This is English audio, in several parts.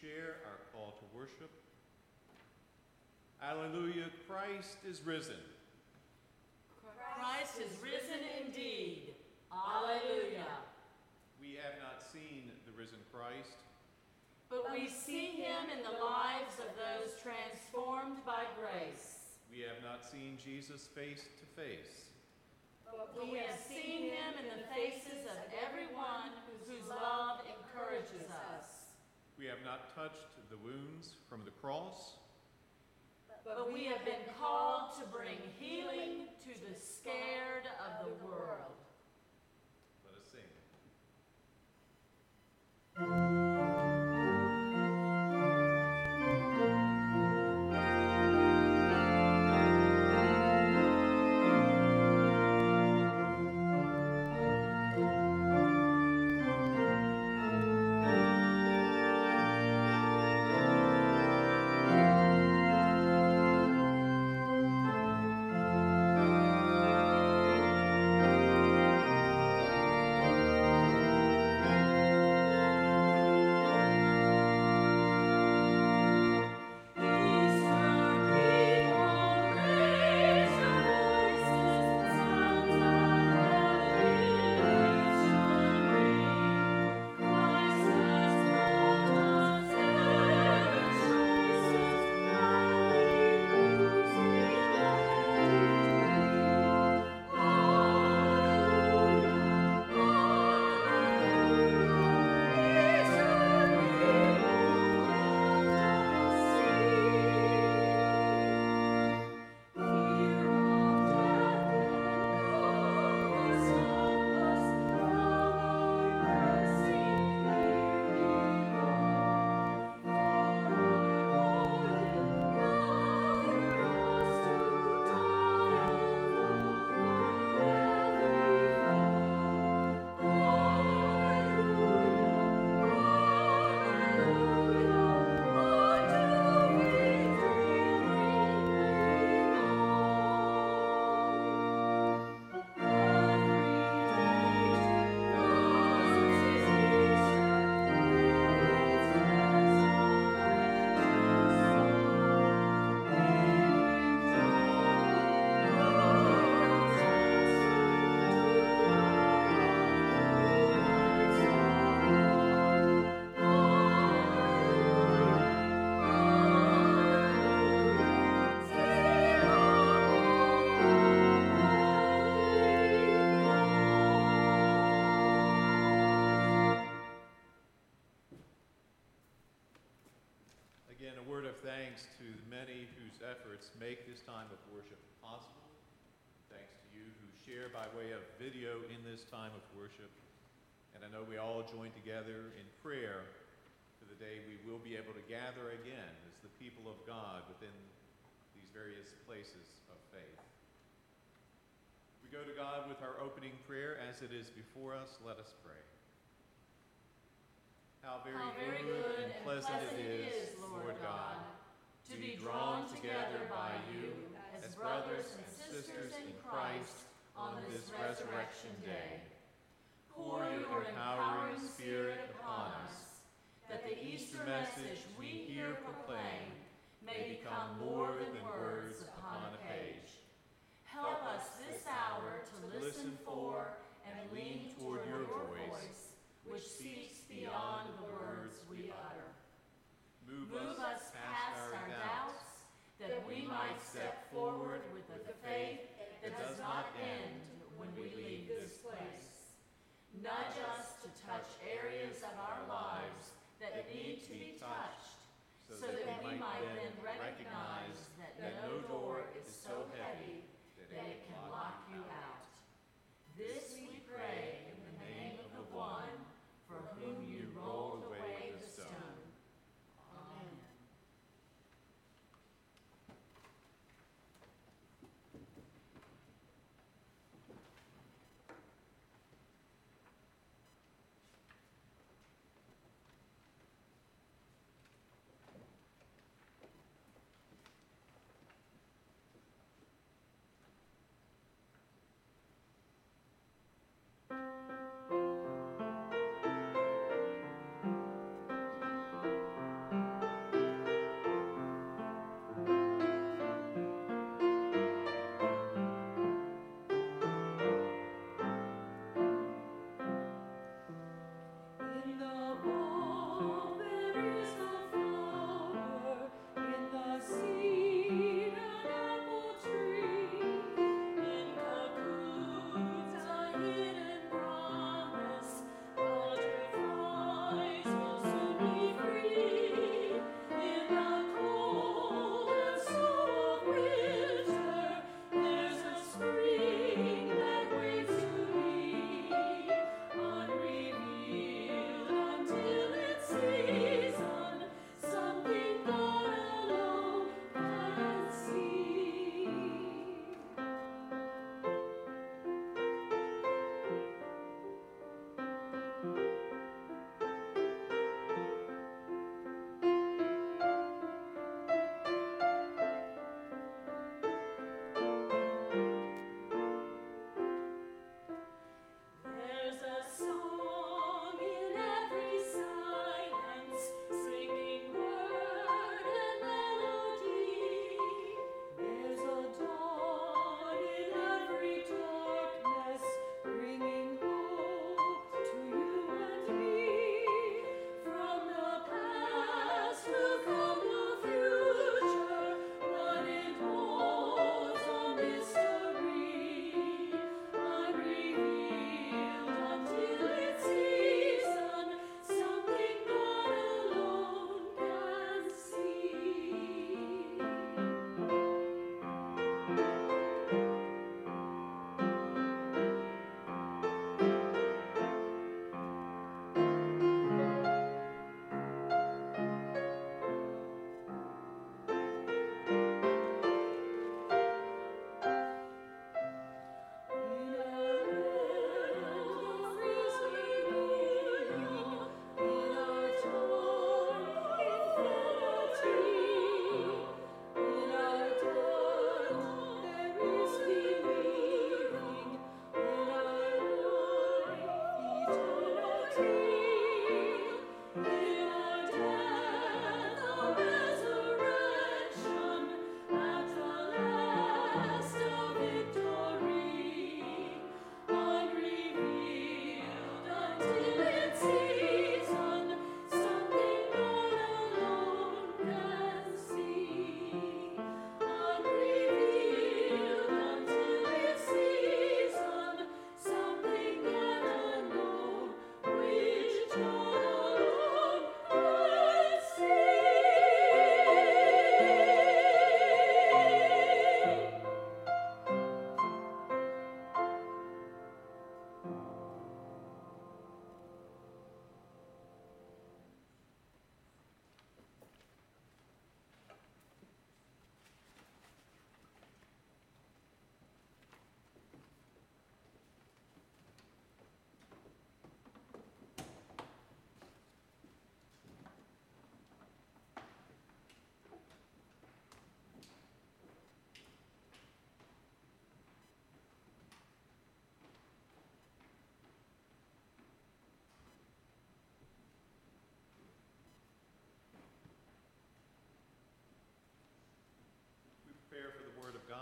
Share our call to worship. Alleluia, Christ is risen. Christ is risen indeed. Alleluia. We have not seen the risen Christ, But we see him in the lives of those transformed by grace. we have not seen Jesus face to face. But we have seen him in the faces of everyone whose love encourages us. We have not touched the wounds from the cross, But we have been called to bring healing to the scared of the world. let us sing. Efforts make this time of worship possible. Thanks to you who share by way of video in this time of worship. And I know we all join together in prayer for the day we will be able to gather again as the people of God within these various places of faith. We go to God with our opening prayer as it is before us. Let us pray. How very, How very good and pleasant it is, Lord God, to be drawn together by you as brothers and sisters in Christ on this resurrection day.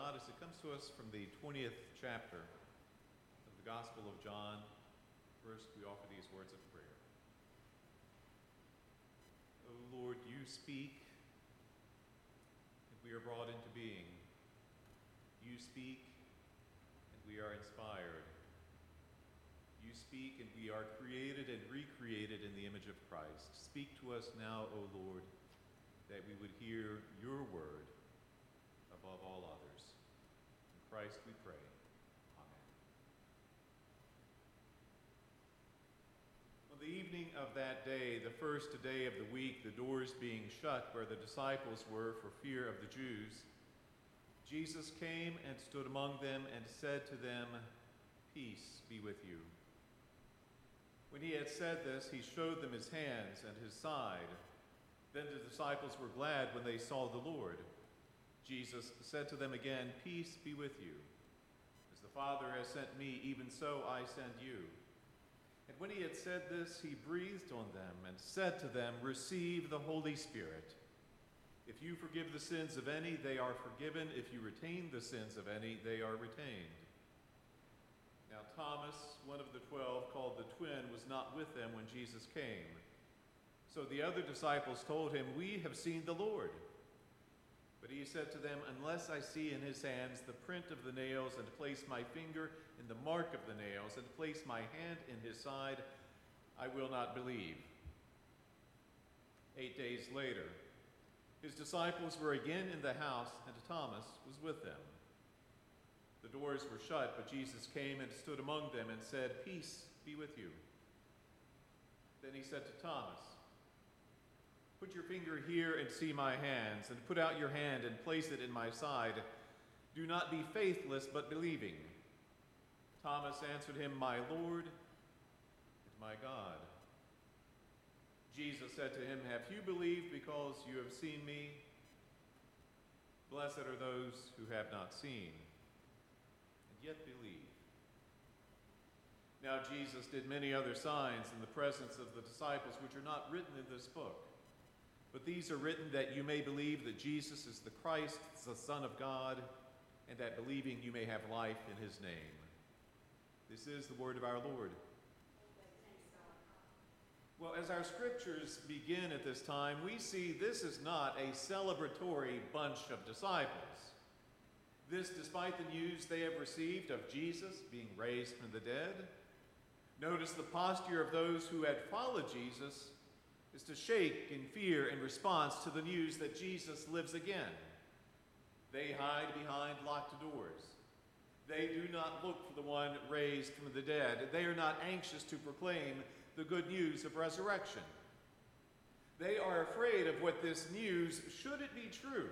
Goddess, it comes to us from the 20th chapter of the Gospel of John. First, we offer these words of prayer. O Lord, you speak, and we are brought into being. You speak, and we are inspired. You speak, and we are created and recreated in the image of Christ. Speak to us now, O Lord, that we would hear your word above all others. Christ we pray. On the evening of that day, the first day of the week, the doors being shut where the disciples were for fear of the Jews, Jesus came and stood among them and said to them, Peace be with you. When he had said this, he showed them his hands and his side. Then the disciples were glad when they saw the Lord. Jesus said to them again, Peace be with you. As the Father has sent me, even so I send you. And when he had said this, he breathed on them and said to them, Receive the Holy Spirit. If you forgive the sins of any, they are forgiven. If you retain the sins of any, they are retained. Now, Thomas, one of the twelve, called the twin, was not with them when Jesus came. So the other disciples told him, We have seen the Lord. But he said to them, Unless I see in his hands the print of the nails, and place my finger in the mark of the nails, and place my hand in his side, I will not believe. Eight days later, his disciples were again in the house, and Thomas was with them. The doors were shut, but Jesus came and stood among them and said, Peace be with you. Then he said to Thomas, Put your finger here and see my hands, and put out your hand and place it in my side. Do not be faithless, but believing. Thomas answered him, My Lord and my God. Jesus said to him, Have you believed because you have seen me? Blessed are those who have not seen, and yet believe. Now Jesus did many other signs in the presence of the disciples, which are not written in this book. But these are written that you may believe that Jesus is the Christ, the Son of God, and that believing you may have life in his name. This is the word of our Lord. Well, as our scriptures begin at this time, we see this is not a celebratory bunch of disciples. This, despite the news they have received of Jesus being raised from the dead. Notice the posture of those who had followed Jesus is to shake in fear in response to the news that Jesus lives again. They hide behind locked doors. They do not look for the one raised from the dead. They are not anxious to proclaim the good news of resurrection. They are afraid of what this news, should it be true,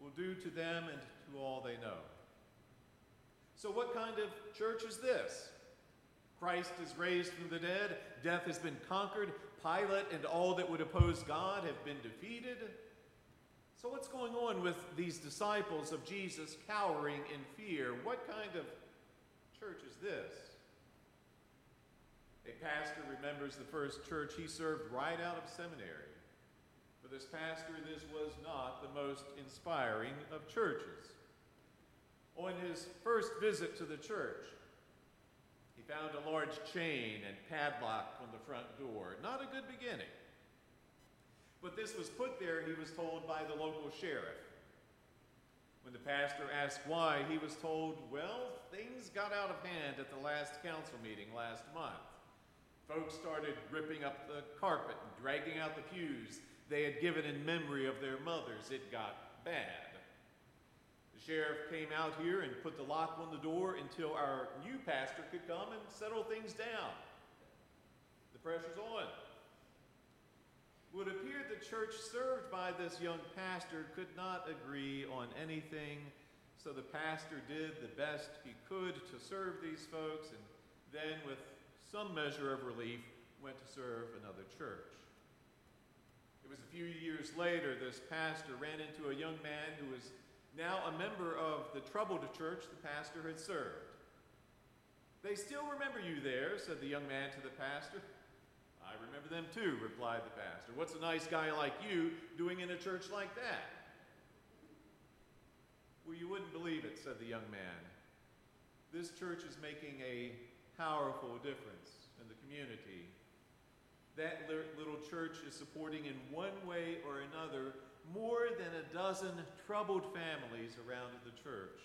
will do to them and to all they know. So, what kind of church is this? Christ is raised from the dead, death has been conquered, Pilate and all that would oppose God have been defeated. So, what's going on with these disciples of Jesus cowering in fear? What kind of church is this? A pastor remembers the first church he served right out of seminary. For this pastor, this was not the most inspiring of churches. On his first visit to the church, found a large chain and padlock on the front door. Not a good beginning. But this was put there, he was told, by the local sheriff. When the pastor asked why, he was told, well, things got out of hand at the last council meeting last month. Folks started ripping up the carpet and dragging out the pews they had given in memory of their mothers. It got bad. The sheriff came out here and put the lock on the door until our new pastor could come and settle things down. The pressure's on. It would appear the church served by this young pastor could not agree on anything, so the pastor did the best he could to serve these folks, and then, with some measure of relief, went to serve another church. It was a few years later, this pastor ran into a young man who was now a member of the troubled church the pastor had served. They still remember you there, said the young man to the pastor. I remember them too, replied the pastor. What's a nice guy like you doing in a church like that? Well, you wouldn't believe it, said the young man. This church is making a powerful difference in the community. That little church is supporting in one way or another more than a dozen troubled families around the church.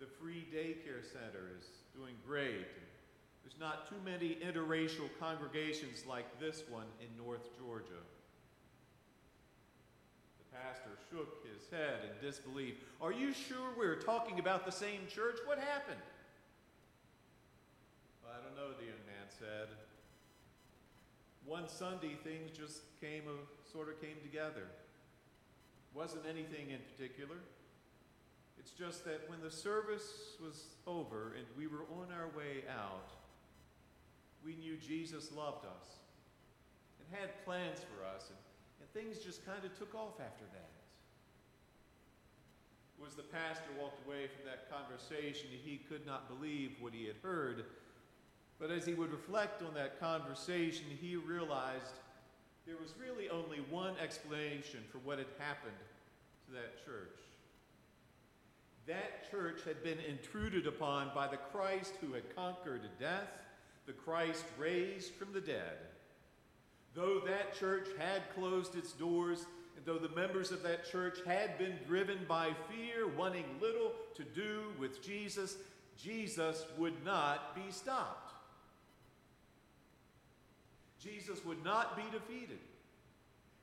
The free daycare center is doing great. There's not too many interracial congregations like this one in North Georgia. The pastor shook his head in disbelief. Are you sure we're talking about the same church? What happened? I don't know, the young man said. One Sunday, things just came, of, sort of came together. Wasn't anything in particular. It's just that when the service was over and we were on our way out, we knew Jesus loved us and had plans for us, and, and things just kind of took off after that. Was the pastor walked away from that conversation, he could not believe what he had heard. But as he would reflect on that conversation, he realized there was really only one explanation for what had happened to that church. That church had been intruded upon by the Christ who had conquered death the Christ raised from the dead. Though that church had closed its doors, and though the members of that church had been driven by fear, wanting little to do with Jesus, Jesus would not be stopped. Jesus would not be defeated.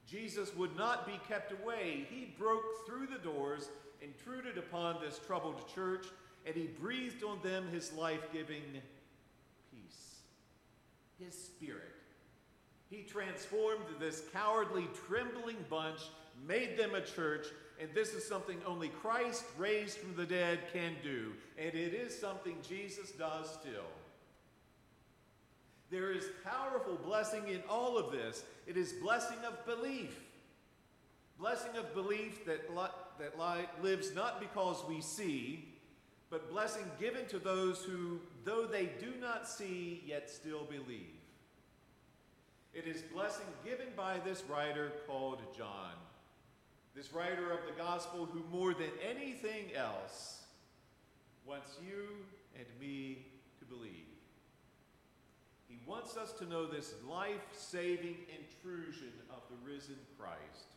Jesus would not be kept away. He broke through the doors, intruded upon this troubled church, and he breathed on them his life giving peace, his spirit. He transformed this cowardly, trembling bunch, made them a church, and this is something only Christ raised from the dead can do. And it is something Jesus does still. There is powerful blessing in all of this. It is blessing of belief. Blessing of belief that, li- that li- lives not because we see, but blessing given to those who, though they do not see, yet still believe. It is blessing given by this writer called John, this writer of the gospel who, more than anything else, wants you and me to believe. He wants us to know this life saving intrusion of the risen Christ.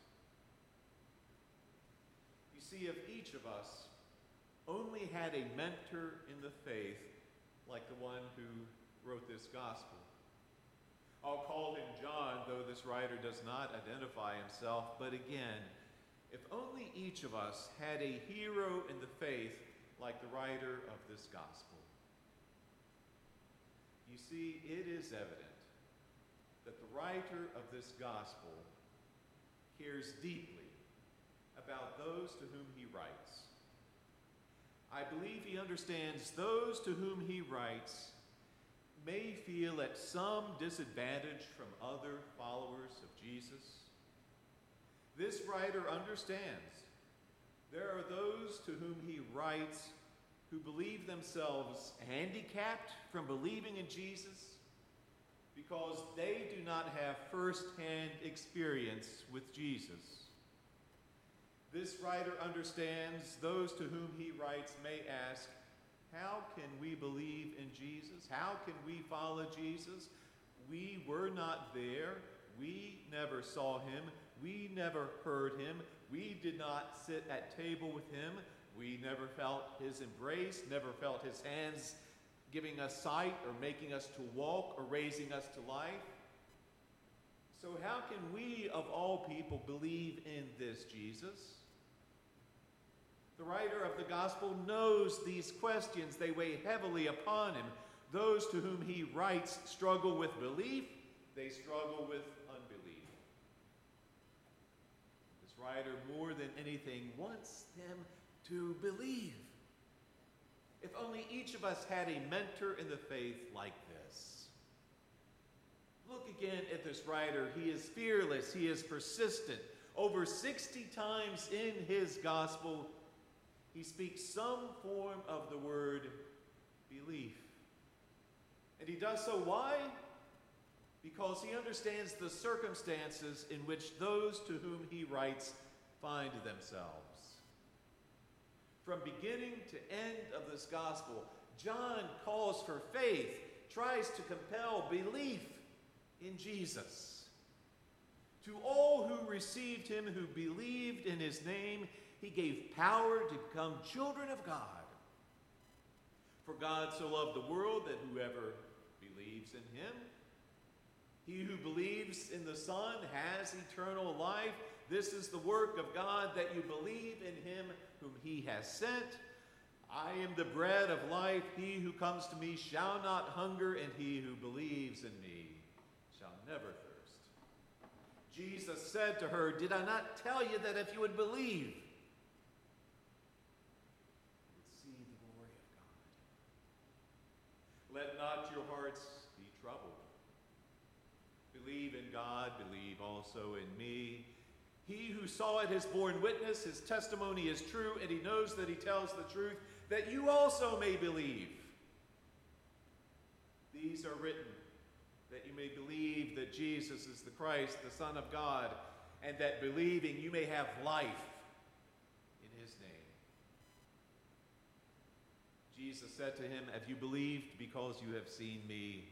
You see, if each of us only had a mentor in the faith like the one who wrote this gospel. I'll call him John, though this writer does not identify himself. But again, if only each of us had a hero in the faith like the writer of this gospel. You see, it is evident that the writer of this gospel cares deeply about those to whom he writes. I believe he understands those to whom he writes may feel at some disadvantage from other followers of Jesus. This writer understands there are those to whom he writes who believe themselves handicapped from believing in Jesus because they do not have first-hand experience with Jesus. This writer understands those to whom he writes may ask, How can we believe in Jesus? How can we follow Jesus? We were not there. We never saw him. We never heard him. We did not sit at table with him. We never felt his embrace, never felt his hands giving us sight or making us to walk or raising us to life. So, how can we, of all people, believe in this Jesus? The writer of the gospel knows these questions. They weigh heavily upon him. Those to whom he writes struggle with belief, they struggle with unbelief. This writer, more than anything, wants them to believe. If only each of us had a mentor in the faith like this. Look again at this writer. He is fearless, he is persistent. Over 60 times in his gospel, he speaks some form of the word belief. And he does so why? Because he understands the circumstances in which those to whom he writes find themselves. From beginning to end of this gospel, John calls for faith, tries to compel belief in Jesus. To all who received him, who believed in his name, he gave power to become children of God. For God so loved the world that whoever believes in him, he who believes in the Son has eternal life. This is the work of God that you believe in him whom he has sent. I am the bread of life. He who comes to me shall not hunger, and he who believes in me shall never thirst. Jesus said to her, Did I not tell you that if you would believe, you would see the glory of God? Let not your hearts be troubled. Believe in God, believe also in me. He who saw it has borne witness, his testimony is true, and he knows that he tells the truth, that you also may believe. These are written that you may believe that Jesus is the Christ, the Son of God, and that believing you may have life in his name. Jesus said to him, Have you believed because you have seen me?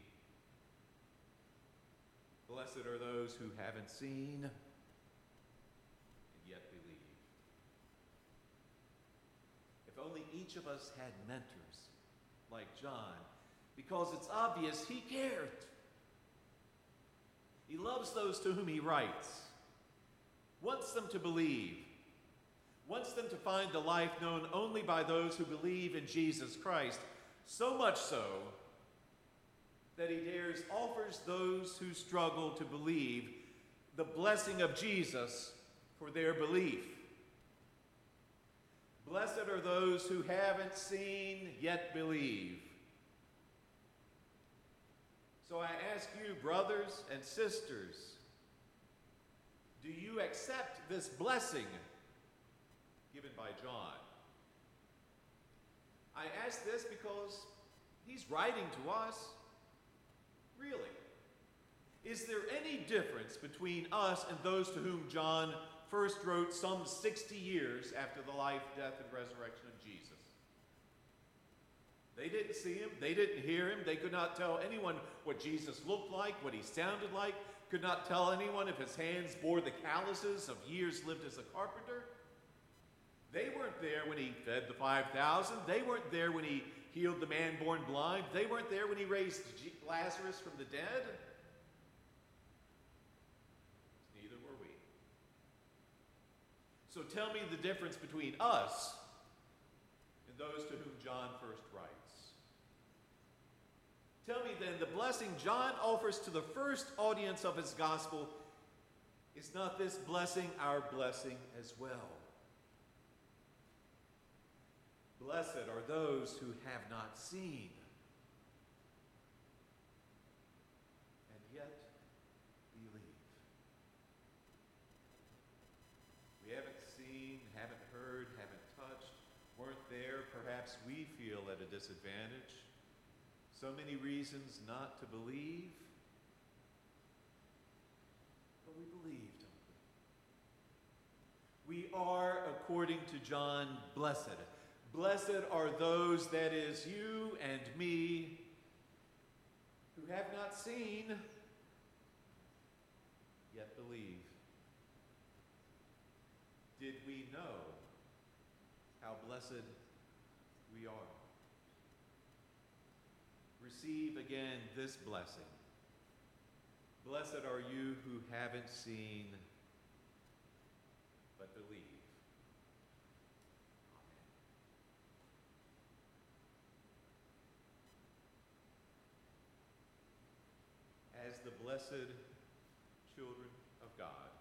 Blessed are those who haven't seen and yet believe. If only each of us had mentors like John, because it's obvious he cared. He loves those to whom he writes, wants them to believe, wants them to find the life known only by those who believe in Jesus Christ, so much so that he dares offers those who struggle to believe the blessing of Jesus for their belief. Blessed are those who haven't seen yet believe. So I ask you, brothers and sisters, do you accept this blessing given by John? I ask this because he's writing to us. Really? Is there any difference between us and those to whom John first wrote some 60 years after the life, death, and resurrection of Jesus? They didn't see him, they didn't hear him, they could not tell anyone what Jesus looked like, what he sounded like, could not tell anyone if his hands bore the calluses of years lived as a carpenter. They weren't there when he fed the 5,000. They weren't there when he healed the man born blind. They weren't there when he raised Lazarus from the dead. Neither were we. So tell me the difference between us and those to whom John first writes. Tell me then, the blessing John offers to the first audience of his gospel is not this blessing our blessing as well? Blessed are those who have not seen and yet believe. We haven't seen, haven't heard, haven't touched, weren't there. Perhaps we feel at a disadvantage. So many reasons not to believe. But we believe, don't we? We are, according to John, blessed. Blessed are those, that is, you and me, who have not seen, yet believe. Did we know how blessed we are? Receive again this blessing. Blessed are you who haven't seen, but believe. as the blessed children of God,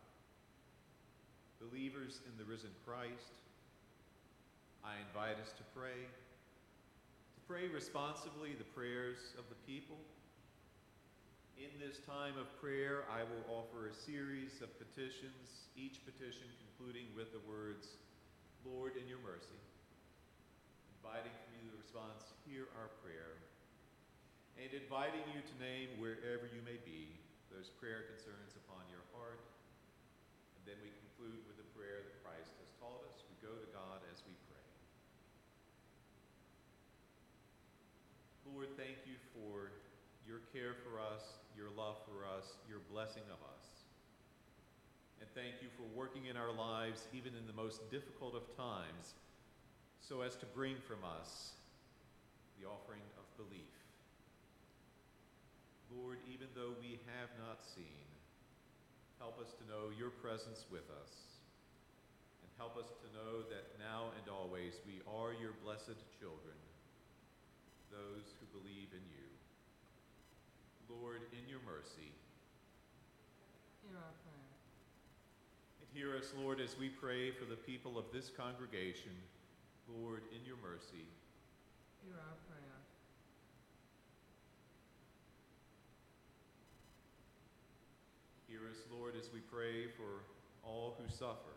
believers in the risen Christ, I invite us to pray, pray responsibly the prayers of the people. In this time of prayer, I will offer a series of petitions, each petition concluding with the words, Lord, in your mercy, inviting from you the response, hear our prayer and inviting you to name wherever you may be those prayer concerns upon your heart. And then we conclude with the prayer that Christ has taught us. We go to God as we pray. Lord, thank you for your care for us, your love for us, your blessing of us. And thank you for working in our lives, even in the most difficult of times, so as to bring from us the offering of belief. Lord, even though we have not seen, help us to know your presence with us. And help us to know that now and always we are your blessed children, those who believe in you. Lord, in your mercy, Hear our prayer. and hear us, Lord, as we pray for the people of this congregation. Lord, in your mercy, Hear our prayer. Hear us, Lord, as we pray for all who suffer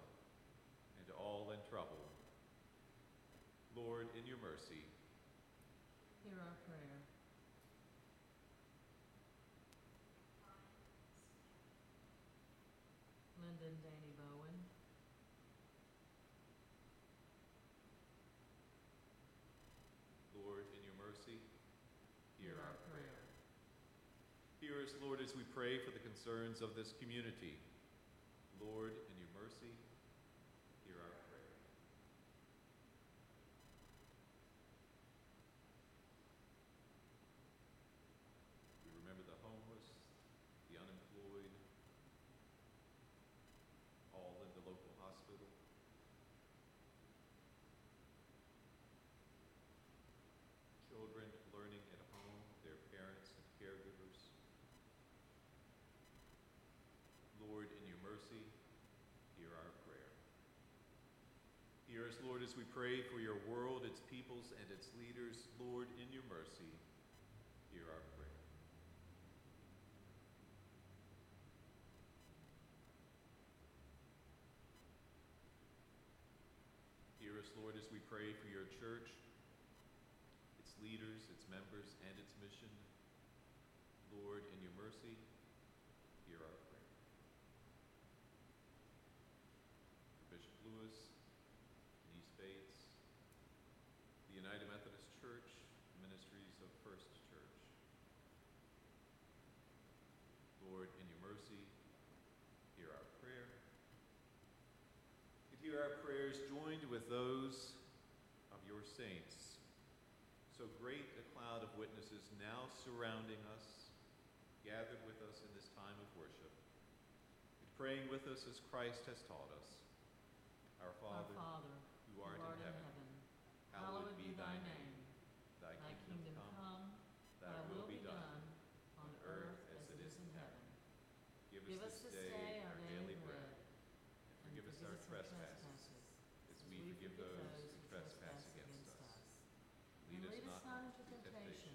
and all in trouble. Lord, in your mercy, Hear our prayer. Lyndon Danny Bowen. Lord, in your mercy, hear our prayer. prayer. Hear us, Lord, as we pray for the concerns of this community. Lord, in your mercy, hear our prayer. We remember the homeless, the unemployed, all in the local hospital. Children learning at home, their parents and caregivers. Lord, in your mercy, hear our prayer. Hear us, Lord, as we pray for your world, its peoples, and its leaders. Lord, in your mercy, hear our prayer. Hear us, Lord, as we pray for your church, its leaders, its members, and its mission. Lord, in your mercy, hear our prayer. Bishop Lewis, Denise Bates, the United Methodist Church, Ministries of First Church. Lord, in your mercy, hear our prayer. And hear our prayers joined with those of your saints. So great a cloud of witnesses now surrounding us, gathered with us in this time of worship, and praying with us as Christ has taught us. Our Father, Our Father, who art in heaven, hallowed be thy name. Thy Thy kingdom kingdom come, come, thy will be done, on earth as it is in heaven. Give Give us this day our daily bread, and and forgive us our trespasses, as we forgive those who trespass against us. And Lead us not into into temptation,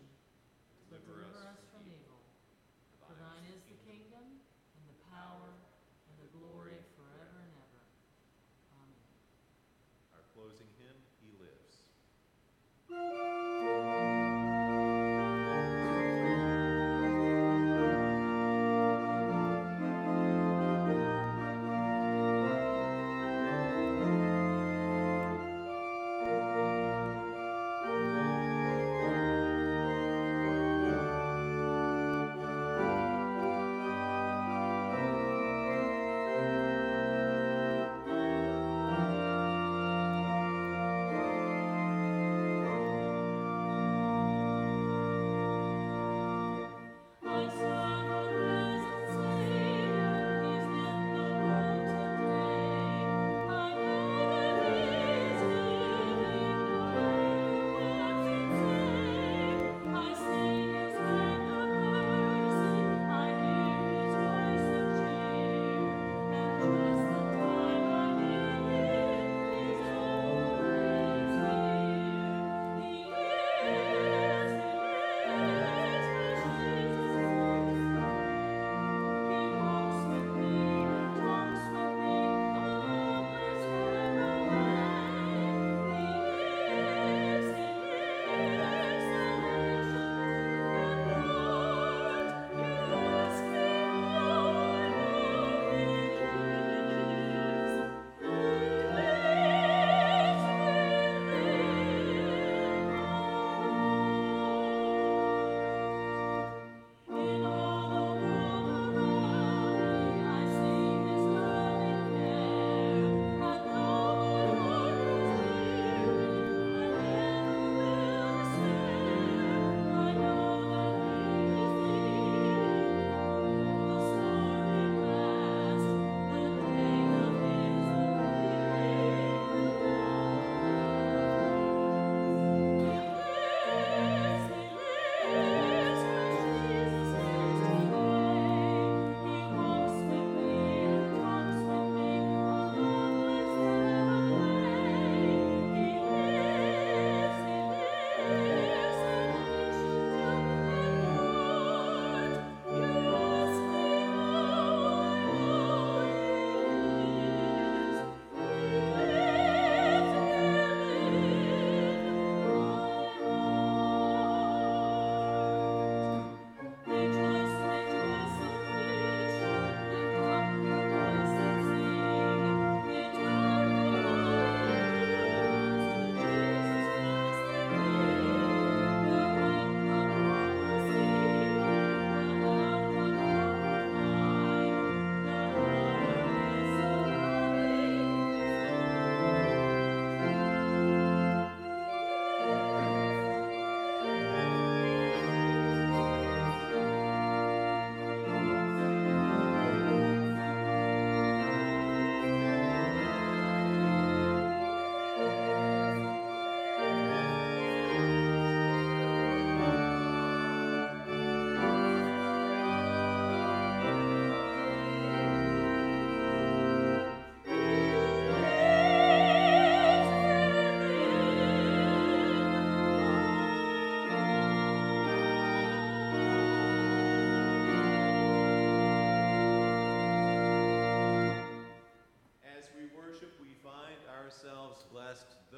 but deliver us from evil. For thine is the kingdom, and the power,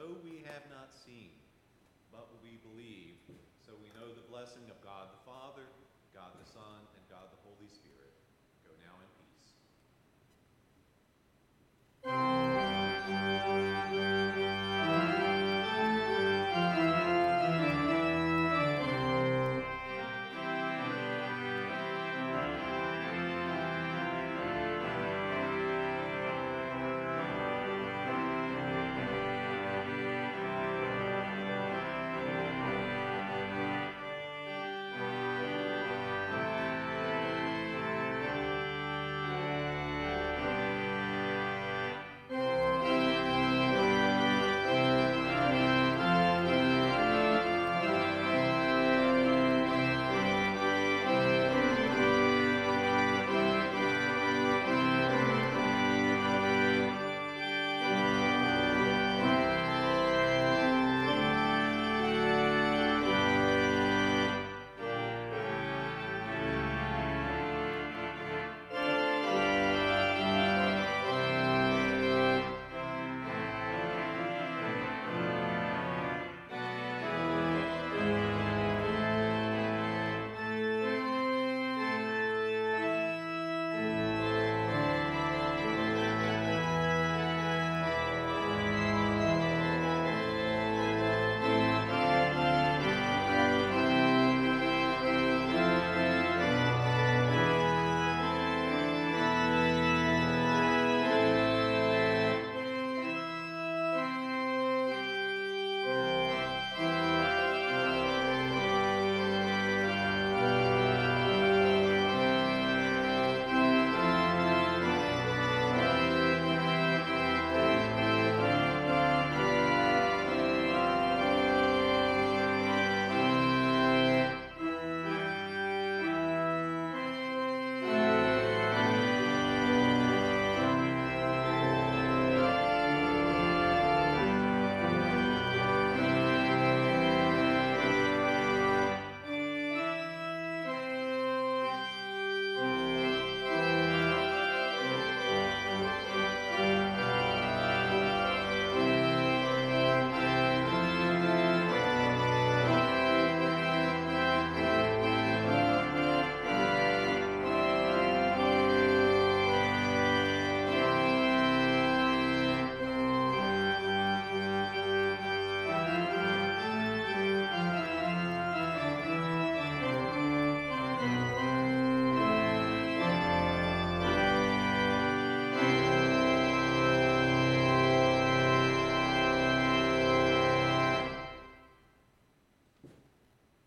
though we have not seen, but we believe. So we know the blessing of God